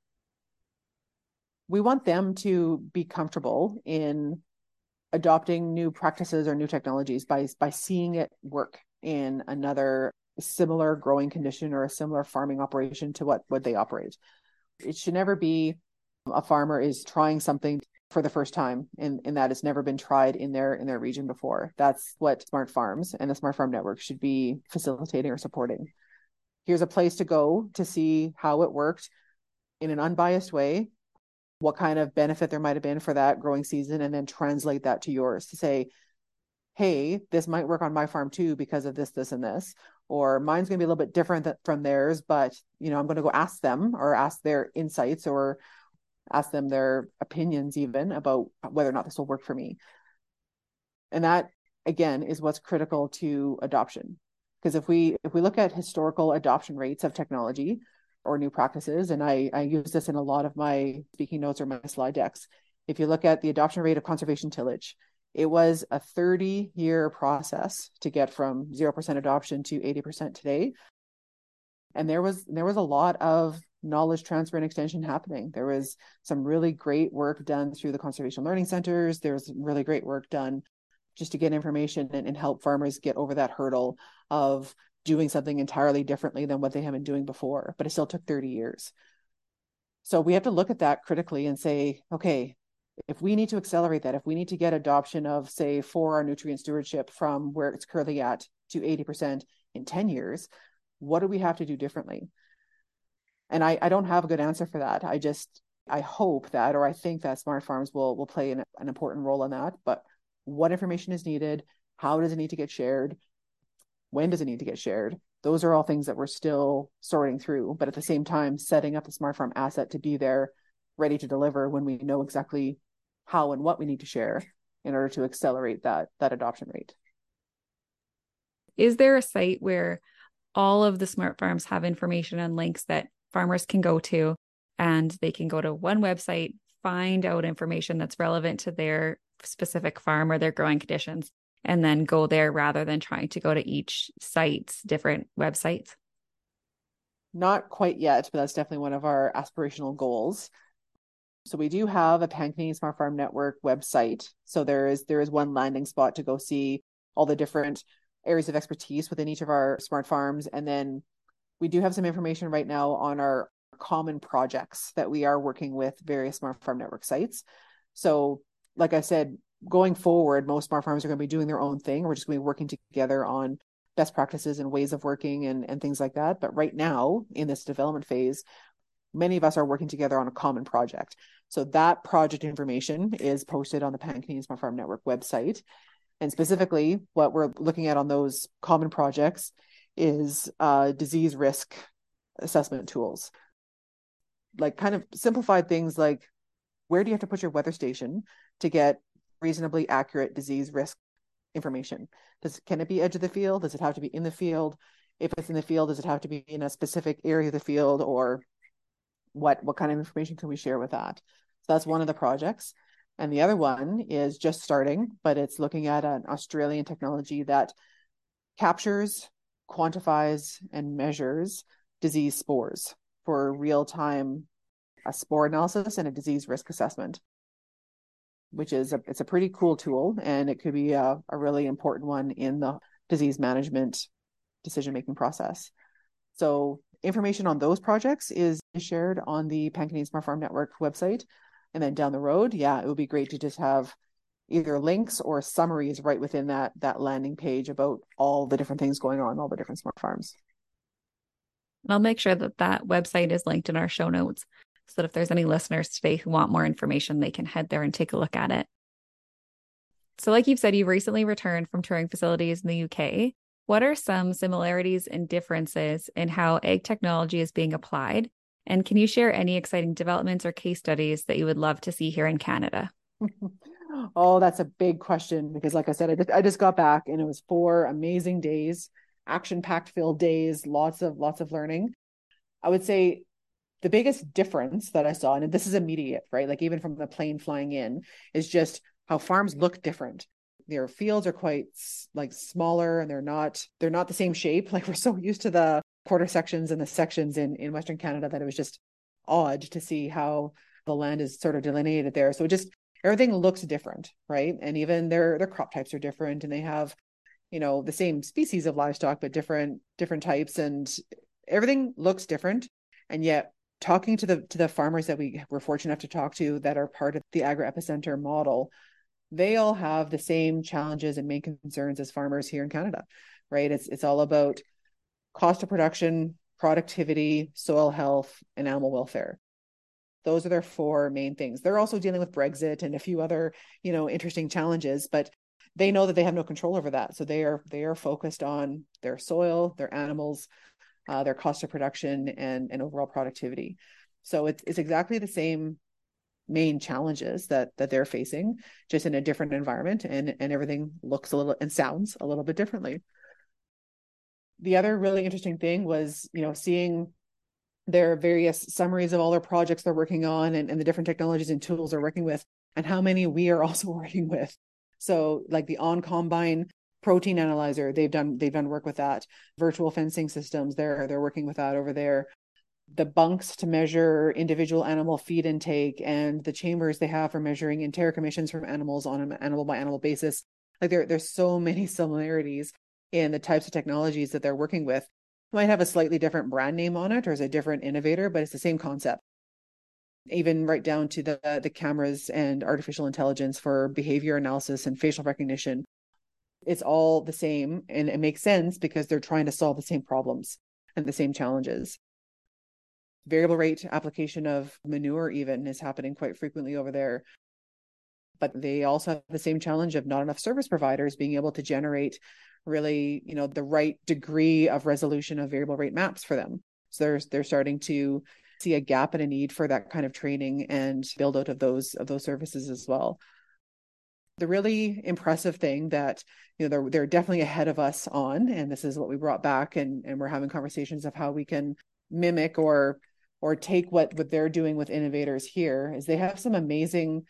we want them to be comfortable in adopting new practices or new technologies by by seeing it work in another similar growing condition or a similar farming operation to what what they operate it should never be a farmer is trying something for the first time and, in that it's never been tried in their in their region before. That's what smart farms and the smart farm network should be facilitating or supporting. Here's a place to go to see how it worked in an unbiased way what kind of benefit there might have been for that growing season and then translate that to yours to say hey this might work on my farm too because of this this and this or mine's going to be a little bit different from theirs but you know i'm going to go ask them or ask their insights or ask them their opinions even about whether or not this will work for me and that again is what's critical to adoption because if we if we look at historical adoption rates of technology or new practices. And I, I use this in a lot of my speaking notes or my slide decks. If you look at the adoption rate of conservation tillage, it was a 30 year process to get from 0% adoption to 80% today. And there was there was a lot of knowledge transfer and extension happening. There was some really great work done through the conservation learning centers. There was really great work done just to get information and, and help farmers get over that hurdle of doing something entirely differently than what they have been doing before. But it still took 30 years. So we have to look at that critically and say, okay, if we need to accelerate that, if we need to get adoption of, say, for our nutrient stewardship from where it's currently at to 80% in 10 years, what do we have to do differently? And I, I don't have a good answer for that. I just I hope that or I think that smart farms will will play an, an important role in that. But what information is needed? How does it need to get shared? When does it need to get shared? Those are all things that we're still sorting through, but at the same time, setting up the smart farm asset to be there ready to deliver when we know exactly how and what we need to share in order to accelerate that that adoption rate. Is there a site where all of the smart farms have information and links that farmers can go to and they can go to one website, find out information that's relevant to their specific farm or their growing conditions, and then go there rather than trying to go to each site's different websites? Not quite yet, but that's definitely one of our aspirational goals. So we do have a Pan Canadian Smart Farm Network website. So there is there is one landing spot to go see all the different areas of expertise within each of our smart farms. And then we do have some information right now on our common projects that we are working with various smart farm network sites. So, like I said, going forward, most smart farms are going to be doing their own thing. We're just going to be working together on best practices and ways of working and, and things like that. But right now, in this development phase, many of us are working together on a common project. So that project information is posted on the Pan Canadian Smart Farm Network website. And specifically, what we're looking at on those common projects is uh, disease risk assessment tools. Like kind of simplified things like where do you have to put your weather station to get reasonably accurate disease risk information? Does can it be edge of the field? Does it have to be in the field? If it's in the field, does it have to be in a specific area of the field or what what kind of information can we share with that? So that's one of the projects. And the other one is just starting, but it's looking at an Australian technology that captures, quantifies, and measures disease spores for real time a spore analysis and a disease risk assessment which is a, it's a pretty cool tool and it could be a, a really important one in the disease management decision making process so information on those projects is shared on the Pan Canadian Smart Farm Network website. And then down the road, yeah, it would be great to just have either links or summaries right within that that landing page about all the different things going on, all the different smart farms. I'll make sure that that website is linked in our show notes so that if there's any listeners today who want more information, they can head there and take a look at it. So, like you've said, you've recently returned from touring facilities in the UK. What are some similarities and differences in how ag technology is being applied? And can you share any exciting developments or case studies that you would love to see here in Canada? oh, that's a big question because, like I said, I just, I just got back and it was four amazing days, action-packed filled days, lots of lots of learning. I would say the biggest difference that I saw, and this is immediate, right? Like even from the plane flying in, is just how farms look different their fields are quite like smaller and they're not they're not the same shape like we're so used to the quarter sections and the sections in in western canada that it was just odd to see how the land is sort of delineated there so just everything looks different right and even their their crop types are different and they have you know the same species of livestock but different different types and everything looks different and yet talking to the to the farmers that we were fortunate enough to talk to that are part of the Agri-EPI Centre model they all have the same challenges and main concerns as farmers here in Canada, right? It's it's all about cost of production, productivity, soil health, and animal welfare. Those are their four main things. They're also dealing with Brexit and a few other, you know, interesting challenges, but they know that they have no control over that. So they are they are focused on their soil, their animals, uh, their cost of production, and and overall productivity. So it's it's exactly the same main challenges that that they're facing just in a different environment and and everything looks a little and sounds a little bit differently the other really interesting thing was you know seeing their various summaries of all their projects they're working on and, and the different technologies and tools they're working with and how many we are also working with so like the on combine protein analyzer they've done they've done work with that virtual fencing systems they're they're working with that over there the bunks to measure individual animal feed intake and the chambers they have for measuring enteric emissions from animals on an animal by animal basis. Like there, there's so many similarities in the types of technologies that they're working with. Might have a slightly different brand name on it or is a different innovator, but it's the same concept. Even right down to the the cameras and artificial intelligence for behavior analysis and facial recognition. It's all the same and it makes sense because they're trying to solve the same problems and the same challenges variable rate application of manure even is happening quite frequently over there but they also have the same challenge of not enough service providers being able to generate really you know the right degree of resolution of variable rate maps for them. So they're they're starting to see a gap and a need for that kind of training and build out of those of those services as well. The really impressive thing that you know they're they're definitely ahead of us on and this is what we brought back and and we're having conversations of how we can mimic or or take what what they're doing with innovators here is they have some amazing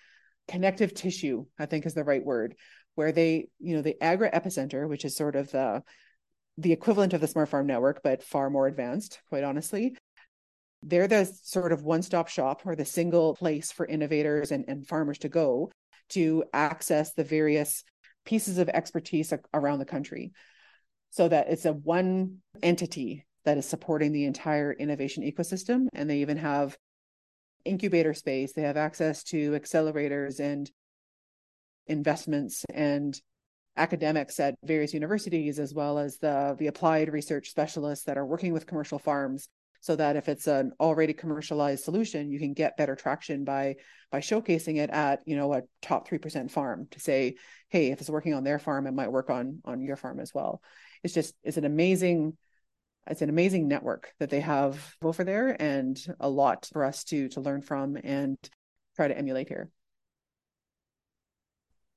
connective tissue i think is the right word where they you know the Agri-EPI Centre which is sort of the the equivalent of the smart farm network but far more advanced quite honestly they're the sort of one-stop shop or the single place for innovators and, and farmers to go to access the various pieces of expertise around the country so that it's a one entity that is supporting the entire innovation ecosystem. And they even have incubator space, they have access to accelerators and investments and academics at various universities, as well as the, the applied research specialists that are working with commercial farms so that if it's an already commercialized solution you can get better traction by by showcasing it at you know a top 3% farm to say hey if it's working on their farm it might work on on your farm as well. It's just it's an amazing it's an amazing network that they have over there and a lot for us to to learn from and try to emulate here.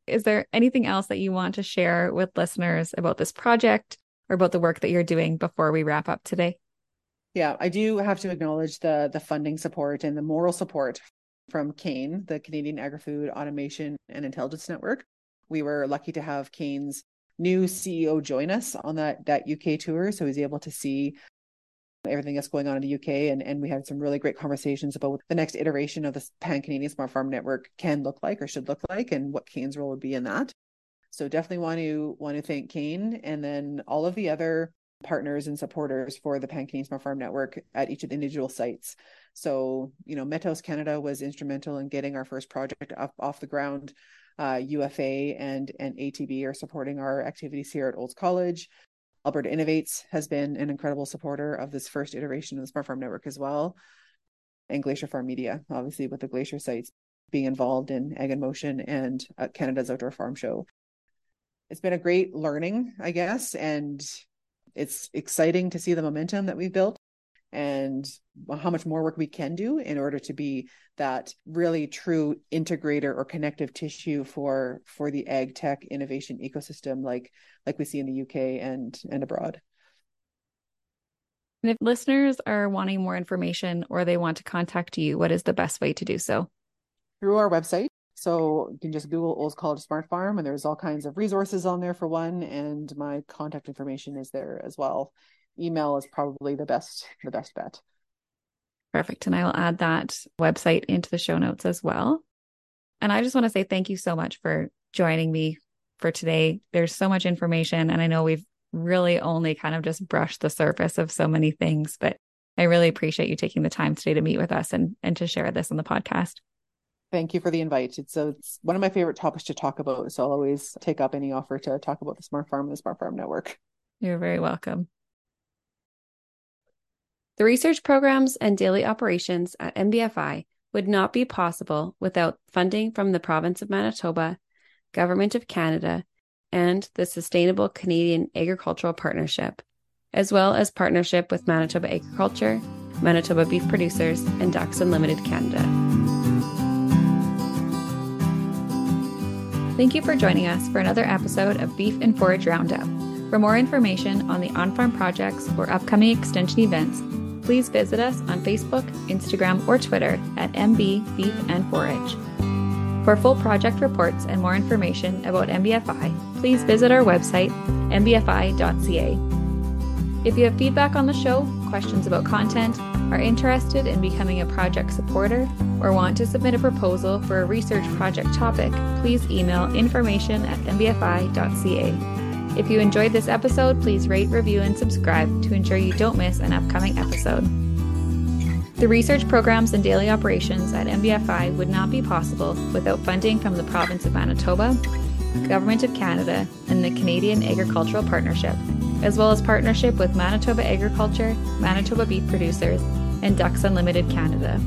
Is there anything else that you want to share with listeners about this project or about the work that you're doing before we wrap up today? Yeah i do have to acknowledge the the funding support and the moral support from CAAIN the canadian agri-food automation and intelligence network. We were lucky to have CAAIN's new CEO join us on that that UK tour, so he's able to see everything that's going on in the UK. And, and we had some really great conversations about what the next iteration of the Pan Canadian Smart Farm Network can look like or should look like and what CAAIN's role would be in that. So definitely want to want to thank Kane and then all of the other partners and supporters for the Pan Canadian Smart Farm Network at each of the individual sites. So, you know, Metos Canada was instrumental in getting our first project up off the ground uh, UFA and and ATB are supporting our activities here at Olds College. Alberta Innovates has been an incredible supporter of this first iteration of the Smart Farm Network as well, and Glacier Farm Media, obviously with the Glacier sites being involved in Ag in Motion and uh, Canada's Outdoor Farm Show. It's been a great learning, I guess, and it's exciting to see the momentum that we've built and how much more work we can do in order to be that really true integrator or connective tissue for for the ag tech innovation ecosystem like like we see in the UK and and abroad. And if listeners are wanting more information or they want to contact you, what is the best way to do so? Through our website. So you can just Google Olds College Smart Farm, and there's all kinds of resources on there for one, and my contact information is there as well email is probably the best the best bet. Perfect. And I will add that website into the show notes as well. And I just want to say thank you so much for joining me for today. There's so much information, and I know we've really only kind of just brushed the surface of so many things, but I really appreciate you taking the time today to meet with us and, and to share this on the podcast. Thank you for the invite. It's, so it's one of my favorite topics to talk about. So I'll always take up any offer to talk about the Smart Farm and the Smart Farm Network. You're very welcome. The research programs and daily operations at MBFI would not be possible without funding from the Province of Manitoba, Government of Canada, and the Sustainable Canadian Agricultural Partnership, as well as partnership with Manitoba Agriculture, Manitoba Beef Producers, and Ducks Unlimited Canada. Thank you for joining us for another episode of Beef and Forage Roundup. For more information on the on farm projects or upcoming extension events, please visit us on Facebook, Instagram, or Twitter at MB Beef and Forage. For full project reports and more information about MBFI, please visit our website, mbfi.ca. If you have feedback on the show, questions about content, are interested in becoming a project supporter, or want to submit a proposal for a research project topic, please email information at mbfi.ca. If you enjoyed this episode, please rate, review, and subscribe to ensure you don't miss an upcoming episode. The research programs and daily operations at MBFI would not be possible without funding from the province of Manitoba, Government of Canada, and the Canadian Agricultural Partnership, as well as partnership with Manitoba Agriculture, Manitoba Beef Producers, and Ducks Unlimited Canada.